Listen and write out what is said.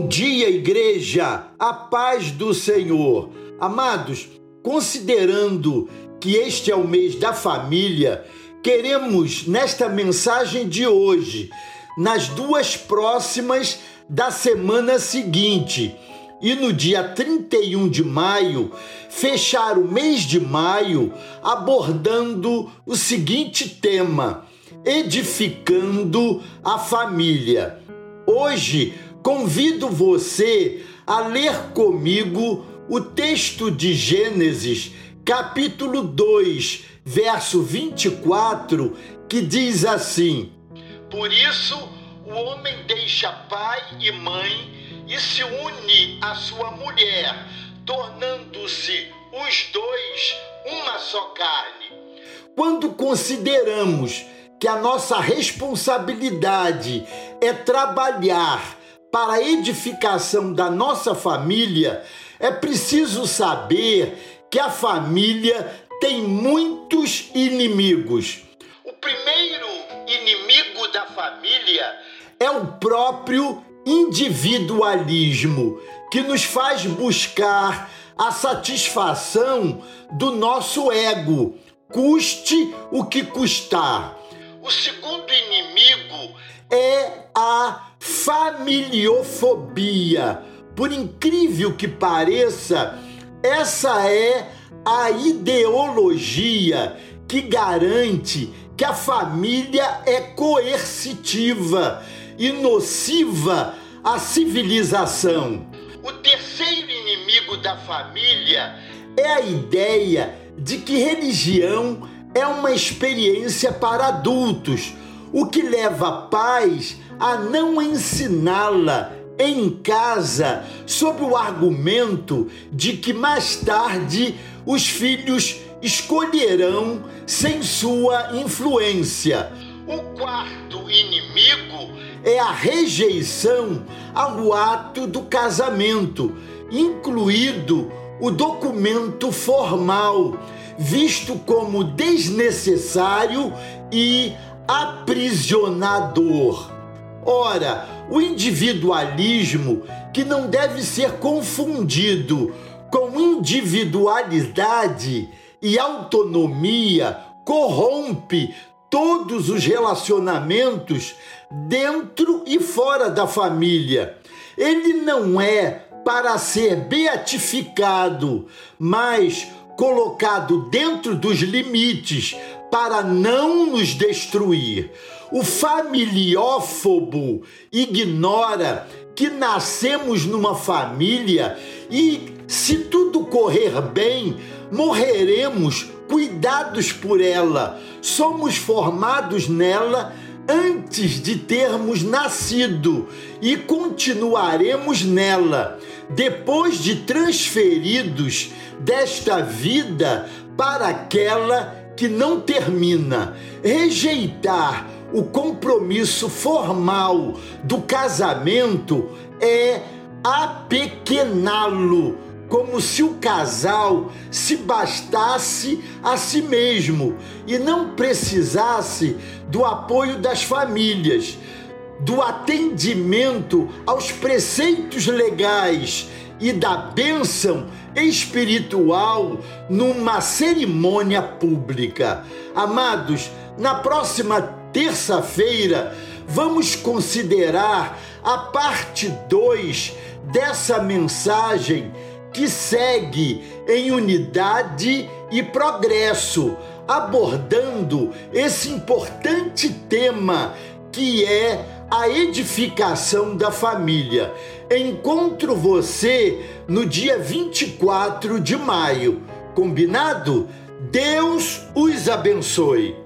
Bom dia, igreja, a paz do Senhor. Amados, considerando que este é o mês da família, queremos nesta mensagem de hoje, nas duas próximas da semana seguinte e no dia 31 de maio, fechar o mês de maio abordando o seguinte tema: edificando a família. Hoje convido você a ler comigo o texto de Gênesis, capítulo 2, verso 24, que diz assim: Por isso o homem deixa pai e mãe e se une à sua mulher, tornando-se os dois uma só carne. Quando consideramos que a nossa responsabilidade é trabalhar para a edificação da nossa família, é preciso saber que a família tem muitos inimigos. O primeiro inimigo da família é o próprio individualismo, que nos faz buscar a satisfação do nosso ego, custe o que custar. O segundo inimigo é a familiofobia. Por incrível que pareça, essa é a ideologia que garante que a família é coercitiva e nociva à civilização. O terceiro inimigo da família é a ideia de que religião é uma experiência para adultos, o que leva pais a não ensiná-la em casa sob o argumento de que mais tarde os filhos escolherão sem sua influência. O quarto inimigo é a rejeição ao ato do casamento, incluído o documento formal, visto como desnecessário e aprisionador. Ora, o individualismo, que não deve ser confundido com individualidade e autonomia, corrompe todos os relacionamentos dentro e fora da família. Ele não é para ser beatificado, mas colocado dentro dos limites para não nos destruir. O familiófobo ignora que nascemos numa família e, se tudo correr bem, morreremos cuidados por ela. Somos formados nela antes de termos nascido e continuaremos nela depois de transferidos desta vida para aquela que não termina. Rejeitar o compromisso formal do casamento é apequená-lo, como se o casal se bastasse a si mesmo e não precisasse do apoio das famílias, do atendimento aos preceitos legais e da bênção espiritual numa cerimônia pública. Amados, na próxima terça-feira vamos considerar a parte 2 dessa mensagem que segue em unidade e progresso, abordando esse importante tema que é a edificação da família. Encontro você no dia 24 de maio. Combinado? Deus os abençoe.